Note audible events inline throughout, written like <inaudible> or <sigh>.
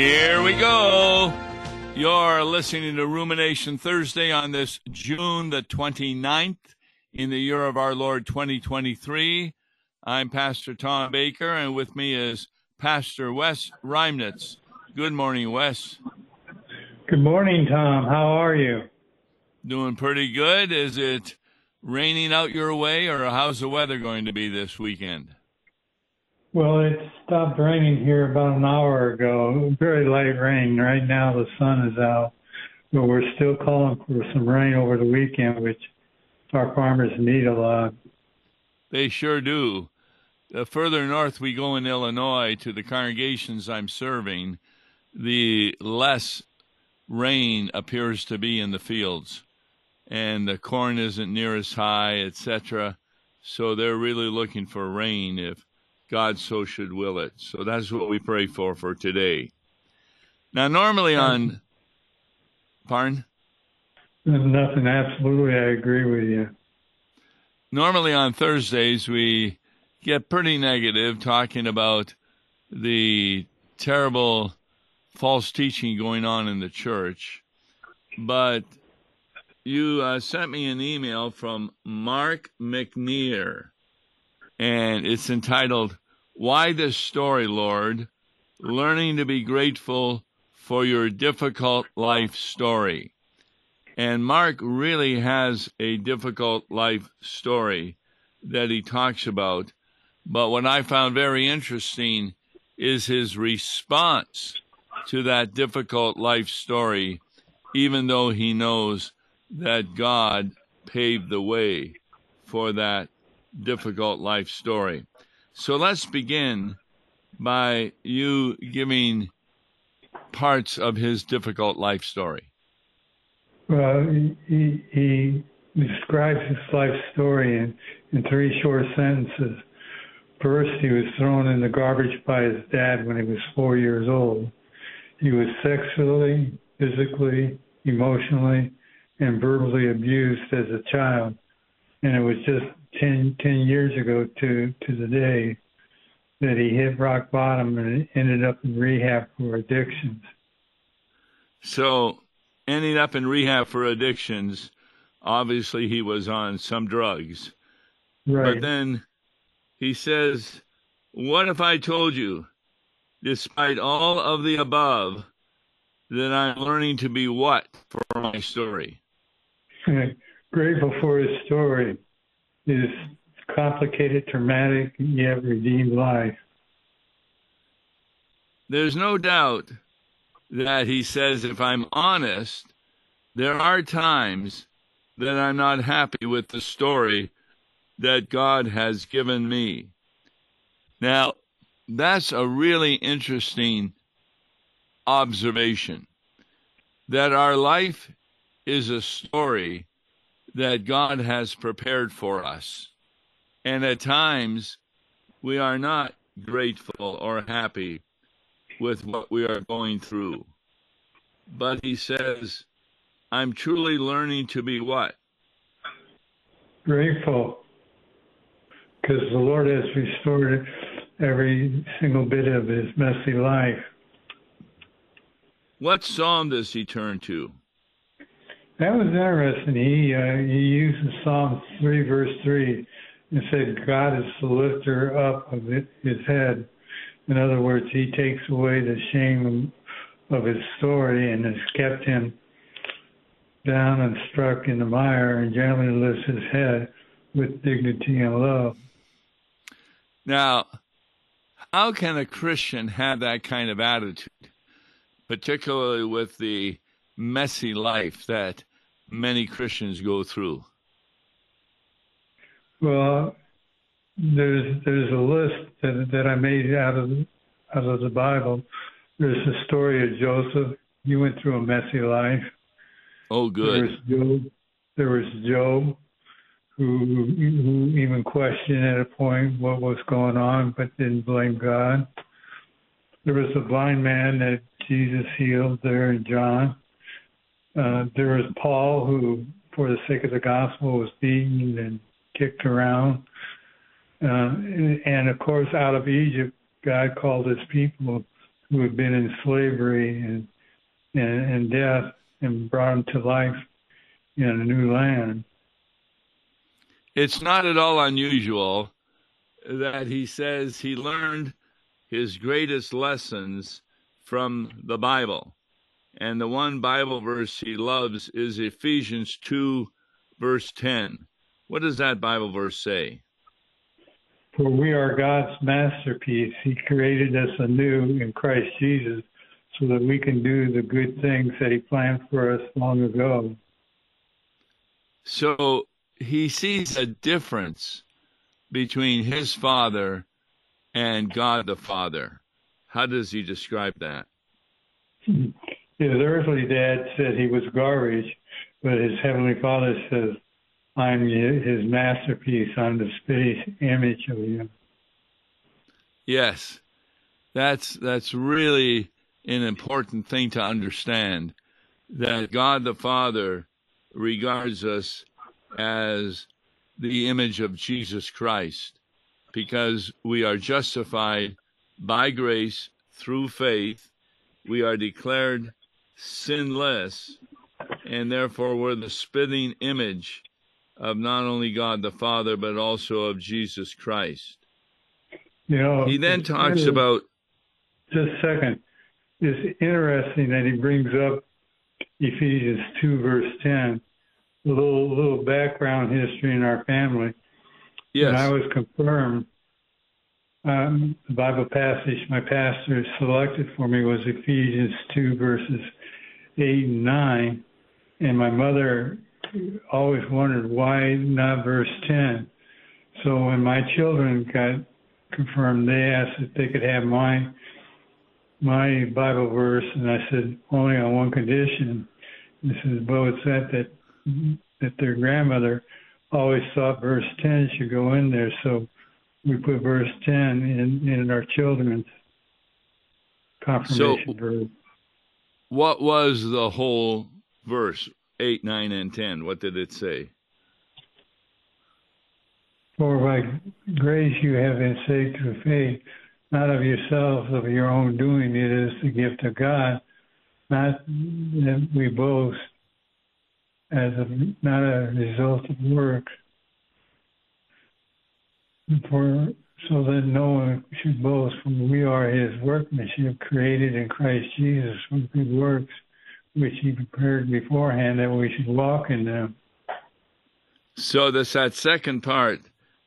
Here we go. You're listening to Rumination Thursday on this June the 29th in the year of our Lord 2023. I'm Pastor Tom Baker, and with me is Pastor Wes Reimnitz. Good morning, Wes. Good morning, Tom. How are you? Doing pretty good. Is it raining out your way, or how's the weather going to be this weekend? Well, it stopped raining here about an hour ago. Very light rain. Right now the sun is out, but we're still calling for some rain over the weekend, which our farmers need a lot. They sure do. The further north we go in Illinois to the congregations I'm serving, the less rain appears to be in the fields, and the corn isn't near as high, etc. So they're really looking for rain if God so should will it. So that's what we pray for for today. Now, normally on, pardon? Nothing. Absolutely, I agree with you. Normally on Thursdays we get pretty negative, talking about the terrible false teaching going on in the church. But you uh, sent me an email from Mark McNear, and it's entitled why this story, Lord? Learning to be grateful for your difficult life story. And Mark really has a difficult life story that he talks about. But what I found very interesting is his response to that difficult life story, even though he knows that God paved the way for that difficult life story. So let's begin by you giving parts of his difficult life story. Well, he, he describes his life story in, in three short sentences. First, he was thrown in the garbage by his dad when he was four years old. He was sexually, physically, emotionally, and verbally abused as a child. And it was just 10, 10 years ago to, to the day that he hit rock bottom and ended up in rehab for addictions. So, ending up in rehab for addictions, obviously he was on some drugs. Right. But then he says, What if I told you, despite all of the above, that I'm learning to be what for my story? <laughs> Grateful for his story his complicated, traumatic, yet redeemed life. There's no doubt that he says, if I'm honest, there are times that I'm not happy with the story that God has given me. Now, that's a really interesting observation that our life is a story that God has prepared for us. And at times, we are not grateful or happy with what we are going through. But he says, I'm truly learning to be what? Grateful. Because the Lord has restored every single bit of his messy life. What psalm does he turn to? That was interesting. He uh, he uses Psalm three verse three and said, "God is the lifter up of his head." In other words, He takes away the shame of his story and has kept him down and struck in the mire, and gently lifts his head with dignity and love. Now, how can a Christian have that kind of attitude, particularly with the messy life that many Christians go through? Well, there's there's a list that that I made out of out of the Bible. There's the story of Joseph. He went through a messy life. Oh, good. There was Job. There was Job, who who even questioned at a point what was going on, but didn't blame God. There was a blind man that Jesus healed there in John. Uh, there was Paul, who, for the sake of the gospel, was beaten and kicked around. Uh, and, and of course, out of Egypt, God called his people who had been in slavery and and, and death and brought them to life in a new land. It's not at all unusual that he says he learned his greatest lessons from the Bible. And the one Bible verse he loves is Ephesians 2, verse 10. What does that Bible verse say? For we are God's masterpiece. He created us anew in Christ Jesus so that we can do the good things that He planned for us long ago. So he sees a difference between his father and God the Father. How does he describe that? <laughs> His earthly dad said he was garbage, but his heavenly father says, I'm his masterpiece. I'm the spitting image of him. Yes, that's that's really an important thing to understand. That God the Father regards us as the image of Jesus Christ because we are justified by grace through faith. We are declared sinless, and therefore we're the spitting image of not only God the Father, but also of Jesus Christ. You know, he then talks about. Just a second. It's interesting that he brings up Ephesians 2, verse 10, a little, little background history in our family. Yes. When I was confirmed, um, the Bible passage my pastor selected for me was Ephesians 2, verses 8 and 9. And my mother always wondered why not verse 10. So when my children got confirmed, they asked if they could have my my Bible verse, and I said only on one condition. This is well, it's that that that their grandmother always thought verse 10 should go in there. So we put verse 10 in, in our children's confirmation so, verse. What was the whole verse, 8, 9, and 10? What did it say? For by grace you have been saved through faith, not of yourselves, of your own doing. It is the gift of God, not that we boast as a, not a result of work. For so that no one should boast, for we are His workmanship, created in Christ Jesus for good works, which He prepared beforehand that we should walk in them. So that's that second part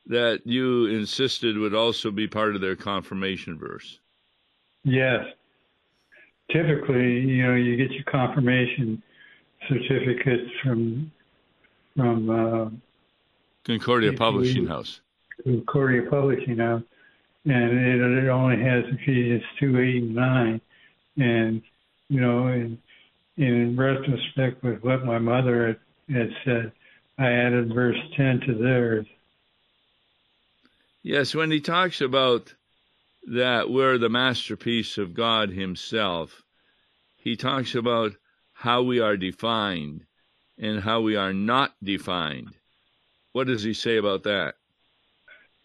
that you insisted would also be part of their confirmation verse. Yes. Typically, you know, you get your confirmation certificates from from uh, Concordia Publishing House. Concordia Publishing House, and it, it only has Ephesians two eight and nine, and you know, in in retrospect with what my mother had, had said, I added verse ten to theirs. Yes, when he talks about that we're the masterpiece of God Himself, he talks about how we are defined and how we are not defined. What does he say about that?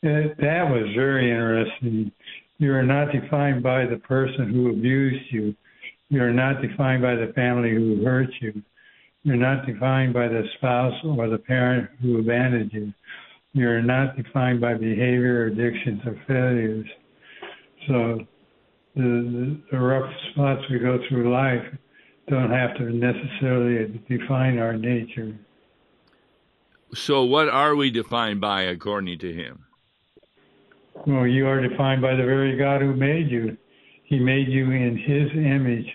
That was very interesting. You are not defined by the person who abused you. You are not defined by the family who hurt you. You're not defined by the spouse or the parent who abandoned you. You're not defined by behavior, addictions, or failures. So the, the rough spots we go through life don't have to necessarily define our nature. So, what are we defined by according to him? Well, you are defined by the very God who made you. He made you in His image.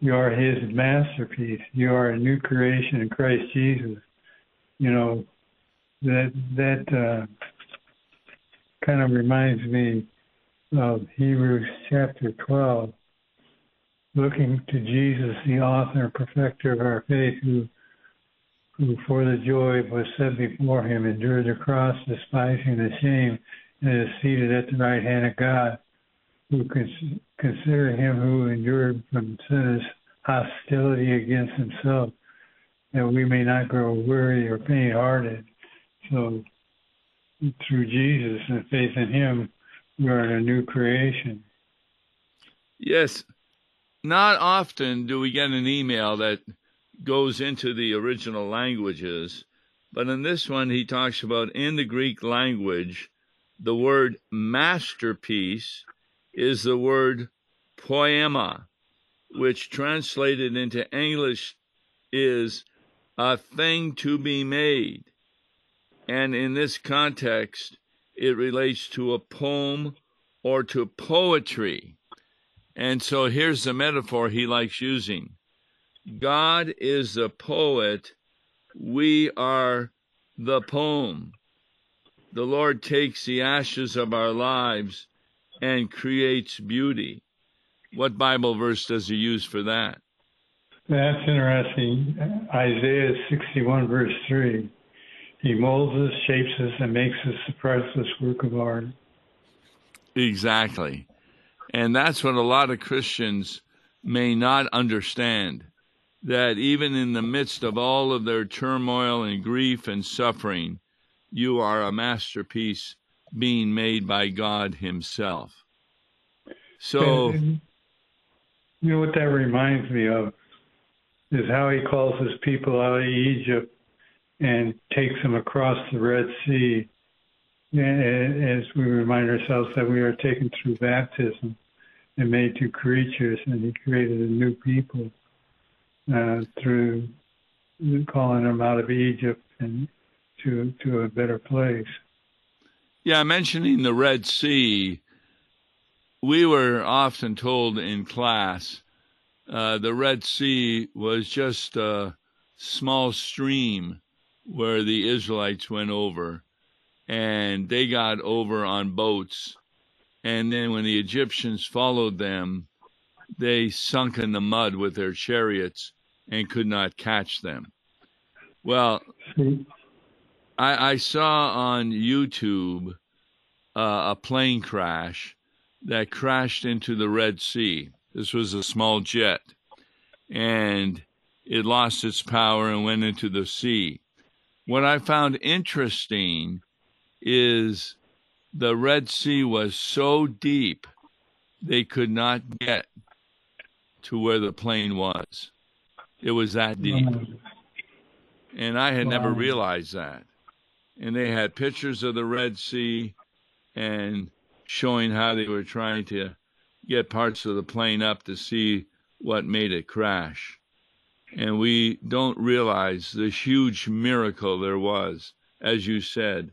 You are His masterpiece. You are a new creation in Christ Jesus. You know that that uh, kind of reminds me of Hebrews chapter 12 looking to Jesus, the author and perfecter of our faith, who who for the joy was set before him endured the cross, despising the shame, and is seated at the right hand of God. Who cons- consider him who endured from sinners hostility against himself, that we may not grow weary or faint-hearted. So, through Jesus and faith in Him, we are a new creation. Yes, not often do we get an email that goes into the original languages, but in this one, he talks about in the Greek language, the word masterpiece is the word poema, which translated into English is a thing to be made. And in this context, it relates to a poem or to poetry. And so here's the metaphor he likes using God is the poet, we are the poem. The Lord takes the ashes of our lives and creates beauty. What Bible verse does he use for that? That's interesting. Isaiah 61, verse 3. He molds us, shapes us, and makes us the priceless work of art. Exactly. And that's what a lot of Christians may not understand that even in the midst of all of their turmoil and grief and suffering, you are a masterpiece being made by God Himself. So, and, you know what that reminds me of is how He calls His people out of Egypt and takes them across the Red Sea as we remind ourselves that we are taken through baptism and made to creatures, and He created a new people uh, through calling them out of Egypt and to to a better place. Yeah, mentioning the Red Sea, we were often told in class uh, the Red Sea was just a small stream where the Israelites went over, and they got over on boats. And then when the Egyptians followed them, they sunk in the mud with their chariots and could not catch them. Well, I, I saw on YouTube uh, a plane crash that crashed into the Red Sea. This was a small jet, and it lost its power and went into the sea. What I found interesting is the Red Sea was so deep they could not get to where the plane was. It was that deep. And I had wow. never realized that. And they had pictures of the Red Sea and showing how they were trying to get parts of the plane up to see what made it crash. And we don't realize the huge miracle there was, as you said,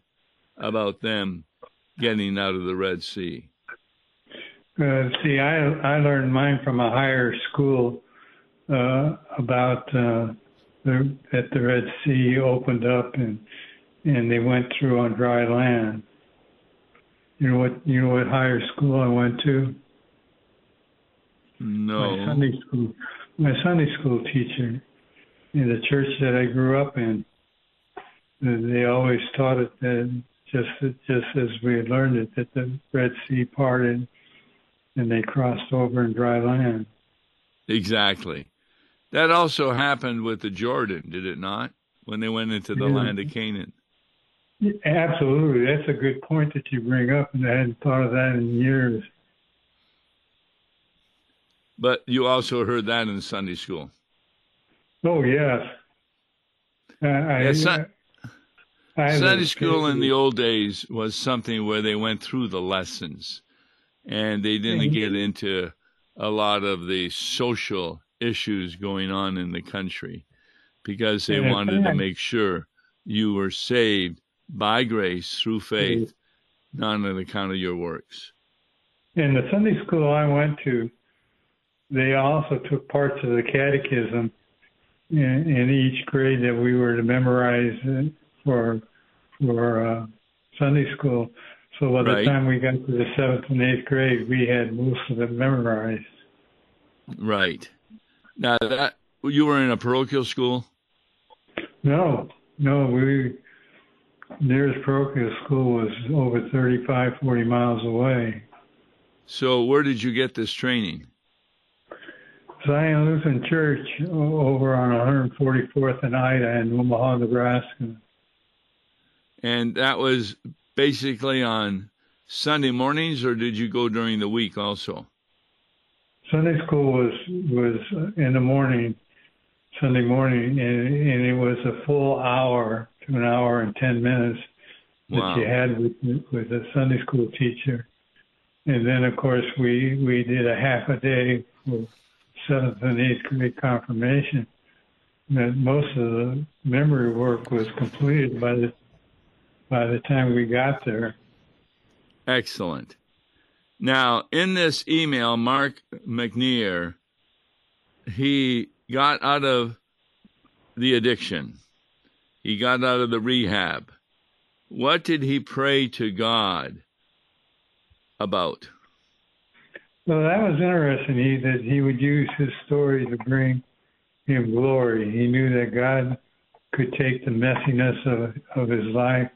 about them getting out of the Red Sea. Uh, see, I I learned mine from a higher school uh, about uh, the, that the Red Sea opened up and and they went through on dry land. You know what? You know what higher school I went to? No. My Sunday school. My Sunday school teacher in the church that I grew up in. They always taught it that just just as we had learned it that the Red Sea parted and they crossed over in dry land. Exactly. That also happened with the Jordan, did it not? When they went into the yeah. land of Canaan. Absolutely. That's a good point that you bring up, and I hadn't thought of that in years. But you also heard that in Sunday school. Oh, yes. Uh, I, sun- I Sunday school in the old days was something where they went through the lessons and they didn't mm-hmm. get into a lot of the social issues going on in the country because they yeah, wanted to make sure you were saved by grace through faith, not on account of your works. In the Sunday school I went to, they also took parts of the catechism in, in each grade that we were to memorize for for uh, Sunday school. So by right. the time we got to the seventh and eighth grade, we had most of it memorized. Right. Now that you were in a parochial school? No, no. We nearest parochial school was over 35, 40 miles away. So where did you get this training? Zion Lutheran Church over on 144th and Ida in Omaha, Nebraska. And that was basically on Sunday mornings, or did you go during the week also? Sunday school was was in the morning, Sunday morning, and, and it was a full hour to an hour and ten minutes that Wow. you had with with a Sunday school teacher, and then of course we we did a half a day for seventh and eighth grade confirmation. That most of the memory work was completed by the by the time we got there. Excellent. Now, in this email, Mark McNear, he got out of the addiction. He got out of the rehab. What did he pray to God about? Well, that was interesting. He that he would use his story to bring him glory. He knew that God could take the messiness of of his life,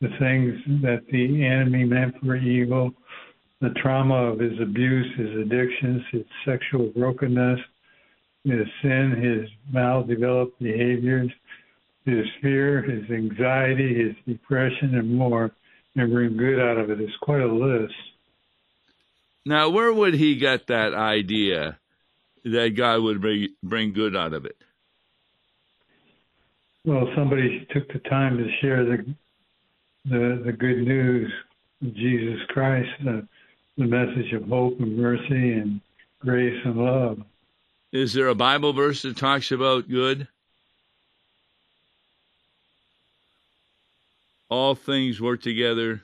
the things that the enemy meant for evil, the trauma of his abuse, his addictions, his sexual brokenness, his sin, his maldeveloped behaviors, his fear, his anxiety, his depression, and more, and bring good out of it. It's quite a list. Now, where would he get that idea that God would bring, bring good out of it? Well, somebody took the time to share the the, the good news of Jesus Christ, the, the message of hope and mercy and grace and love. Is there a Bible verse that talks about good? All things work together.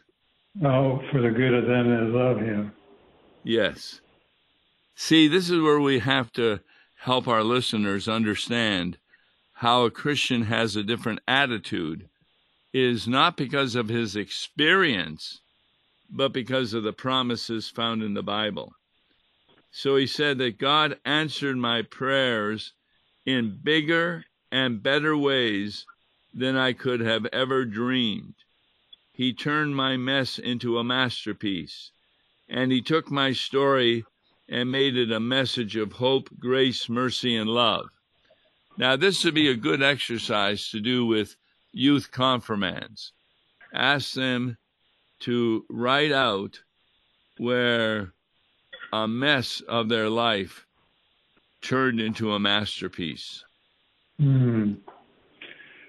Oh, for the good of them that love Him. Yes. See, this is where we have to help our listeners understand how a Christian has a different attitude is not because of his experience, but because of the promises found in the Bible. So he said that God answered my prayers in bigger and better ways than I could have ever dreamed. He turned my mess into a masterpiece, and he took my story and made it a message of hope, grace, mercy, and love. Now, this would be a good exercise to do with youth confirmands. Ask them to write out where a mess of their life turned into a masterpiece. Hmm.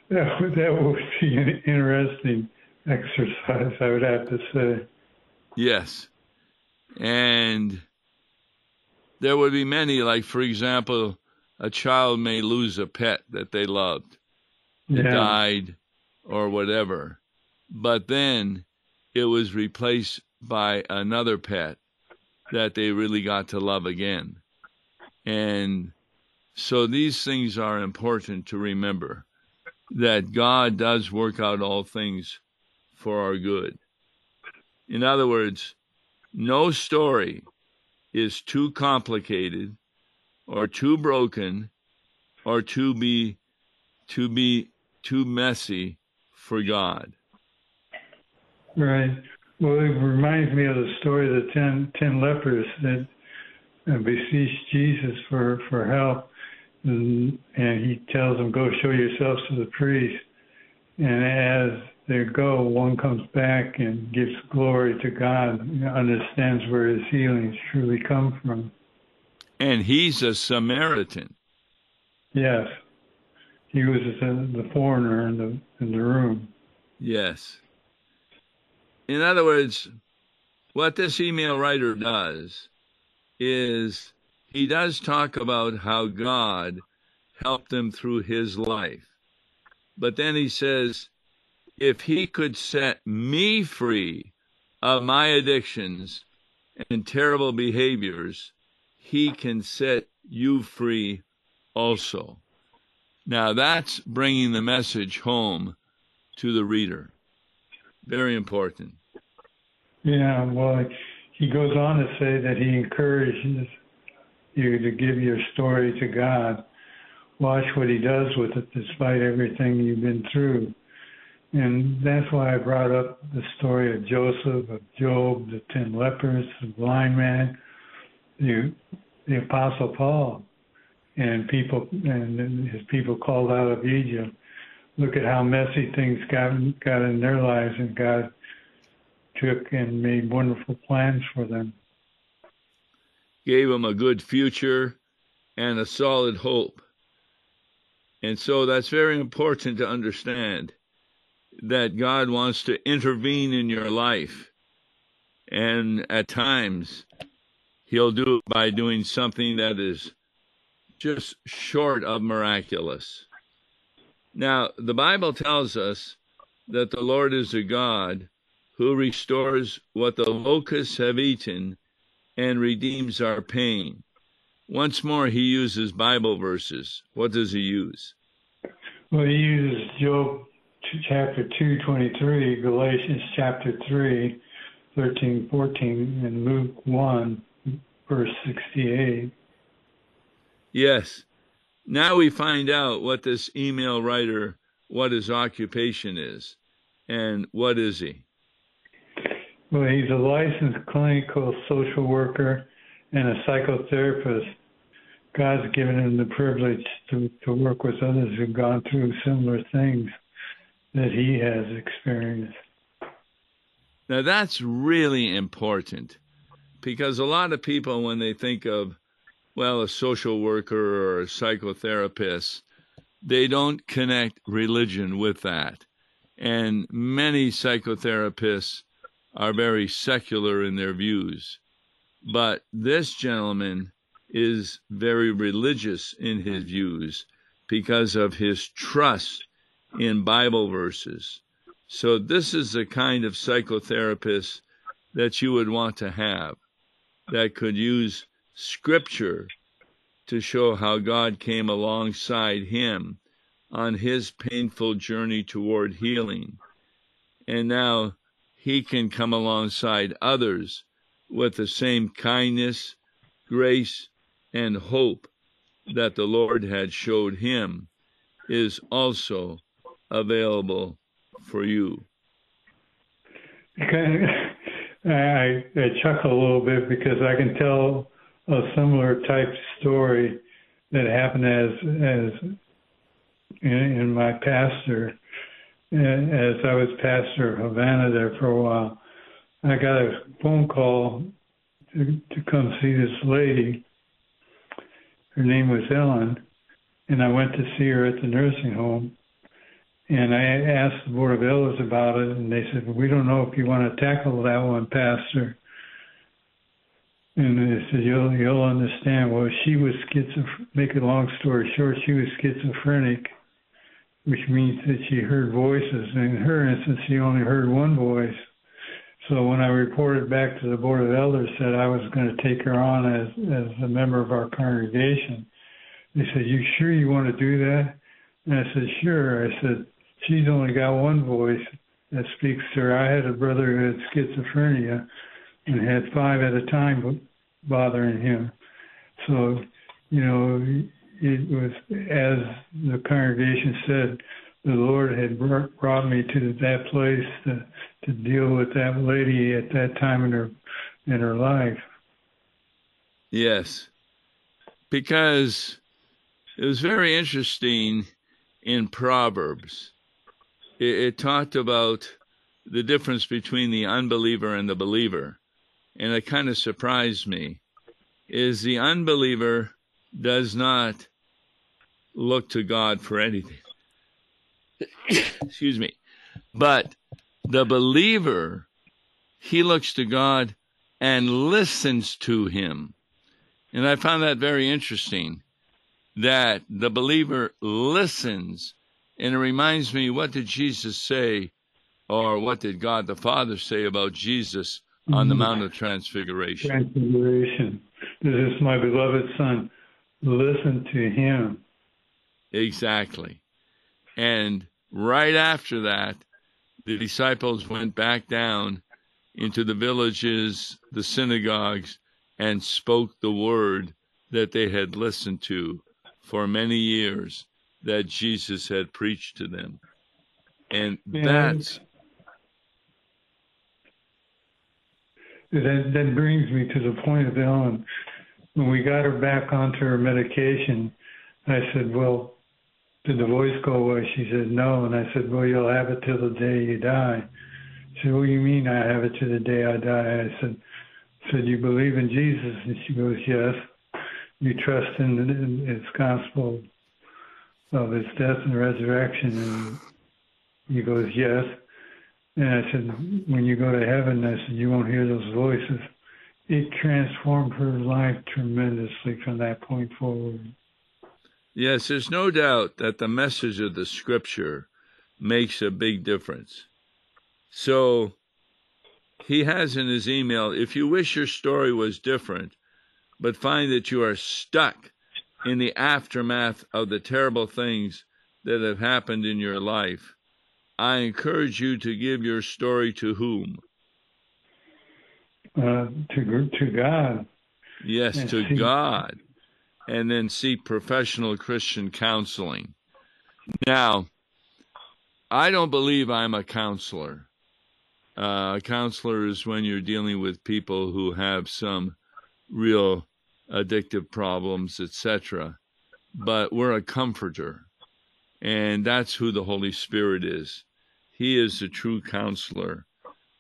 That would, that would be an interesting exercise, I would have to say. Yes. And there would be many, like, for example, a child may lose a pet that they loved, that Yeah. died, or whatever. But then it was replaced by another pet that they really got to love again. And so these things are important to remember that God does work out all things for our good. In other words, no story is too complicated or too broken or to be to be too messy for God. Right. Well, it reminds me of the story of the ten, ten lepers that uh, beseech Jesus for, for help. And, and he tells them, Go show yourselves to the priest. And as they go, one comes back and gives glory to God, and understands where his healings truly come from. And he's a Samaritan. Yes. He was the, the foreigner in the, in the room. Yes. In other words, what this email writer does is he does talk about how God helped him through his life. But then he says, if he could set me free of my addictions and terrible behaviors, he can set you free also. Now that's bringing the message home to the reader. Very important. Yeah, well, he goes on to say that he encourages you to give your story to God. Watch what he does with it despite everything you've been through. And that's why I brought up the story of Joseph, of Job, the ten lepers, the blind man, the, the Apostle Paul, and people and his people called out of Egypt. Look at how messy things got got in their lives, and God took and made wonderful plans for them. Gave him a good future and a solid hope. And so that's very important to understand that God wants to intervene in your life. And at times, He'll do it by doing something that is just short of miraculous. Now, the Bible tells us that the Lord is a God who restores what the locusts have eaten and redeems our pain. Once more, he uses Bible verses. What does he use? Well, he uses Joel chapter 2, 23, Galatians chapter 3, 13, 14, and Luke 1, verse 68. Yes. Now we find out what this email writer, what his occupation is. And what is he? Well, he's a licensed clinical social worker and a psychotherapist. God's given him the privilege to, to work with others who've gone through similar things that he has experienced. Now, that's really important because a lot of people, when they think of, well, a social worker or a psychotherapist, they don't connect religion with that. And many psychotherapists are very secular in their views. But this gentleman is very religious in his views because of his trust in Bible verses. So, this is the kind of psychotherapist that you would want to have that could use scripture to show how God came alongside him on his painful journey toward healing. And now he can come alongside others with the same kindness, grace, and hope that the Lord had showed him is also available for you. I, I chuckle a little bit because I can tell a similar type story that happened as as in, in my pastor as I was pastor of Havana there for a while. I got a phone call to, to come see this lady. Her name was Ellen, and I went to see her at the nursing home and I asked the Board of Elders about it, and they said, We don't know if you want to tackle that one, Pastor. And they said, You'll, you'll understand. Well, she was schizophrenic. Make a long story short, she was schizophrenic, which means that she heard voices. In her instance, she only heard one voice. So when I reported back to the Board of Elders, said I was going to take her on as, as a member of our congregation, they said, You sure you want to do that? And I said, Sure. I said, she's only got one voice that speaks to her. I had a brother who had schizophrenia and had five at a time bothering him. So, you know, it was as the congregation said, the Lord had brought me to that place to to deal with that lady at that time in her in her life. Yes, because it was very interesting in Proverbs it, it talked about the difference between the unbeliever and the believer. And it kind of surprised me is the unbeliever does not look to God for anything. <coughs> Excuse me. But the believer, he looks to God and listens to him. And I found that very interesting that the believer listens and it reminds me, what did Jesus say, or what did God the Father say about Jesus on the mm-hmm. Mount of Transfiguration? Transfiguration. This is my beloved Son. Listen to him. Exactly. And right after that, the disciples went back down into the villages, the synagogues, and spoke the word that they had listened to for many years that Jesus had preached to them. And that's that that brings me to the point of Ellen. When we got her back onto her medication, I said, Well, did the voice go away? She said, No. And I said, Well, you'll have it till the day you die. She said, What do you mean I have it till the day I die? I said, said, "You believe in Jesus?" And she goes, "Yes." You trust in, in His gospel of His death and resurrection, and he goes, "Yes." And I said, "When you go to heaven," I said, "you won't hear those voices." It transformed her life tremendously from that point forward. Yes, there's no doubt that the message of the Scripture makes a big difference. So he has in his email if you wish your story was different, but find that you are stuck in the aftermath of the terrible things that have happened in your life, I encourage you to give your story to whom? Uh, to to God. Yes, to see. God, and then seek professional Christian counseling. Now, I don't believe I'm a counselor. Uh, a counselor is when you're dealing with people who have some real addictive problems, etc. But we're a comforter, and that's who the Holy Spirit is. He is the true counselor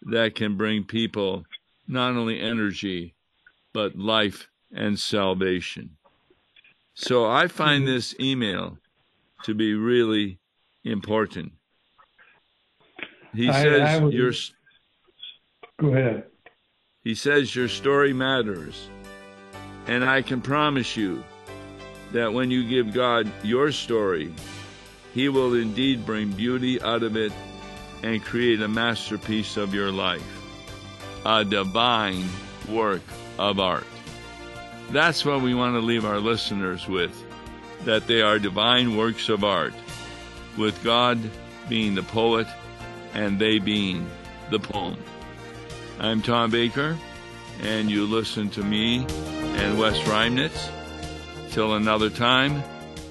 that can bring people not only energy, but life and salvation. So I find mm-hmm. this email to be really important. He I, says I would, your Go ahead. He says your story matters. And I can promise you that when you give God your story, He will indeed bring beauty out of it and create a masterpiece of your life, a divine work of art. That's what we want to leave our listeners with that they are divine works of art, with God being the poet and they being the poem. I'm Tom Baker, and you listen to me and Wes Reimnitz. Till another time,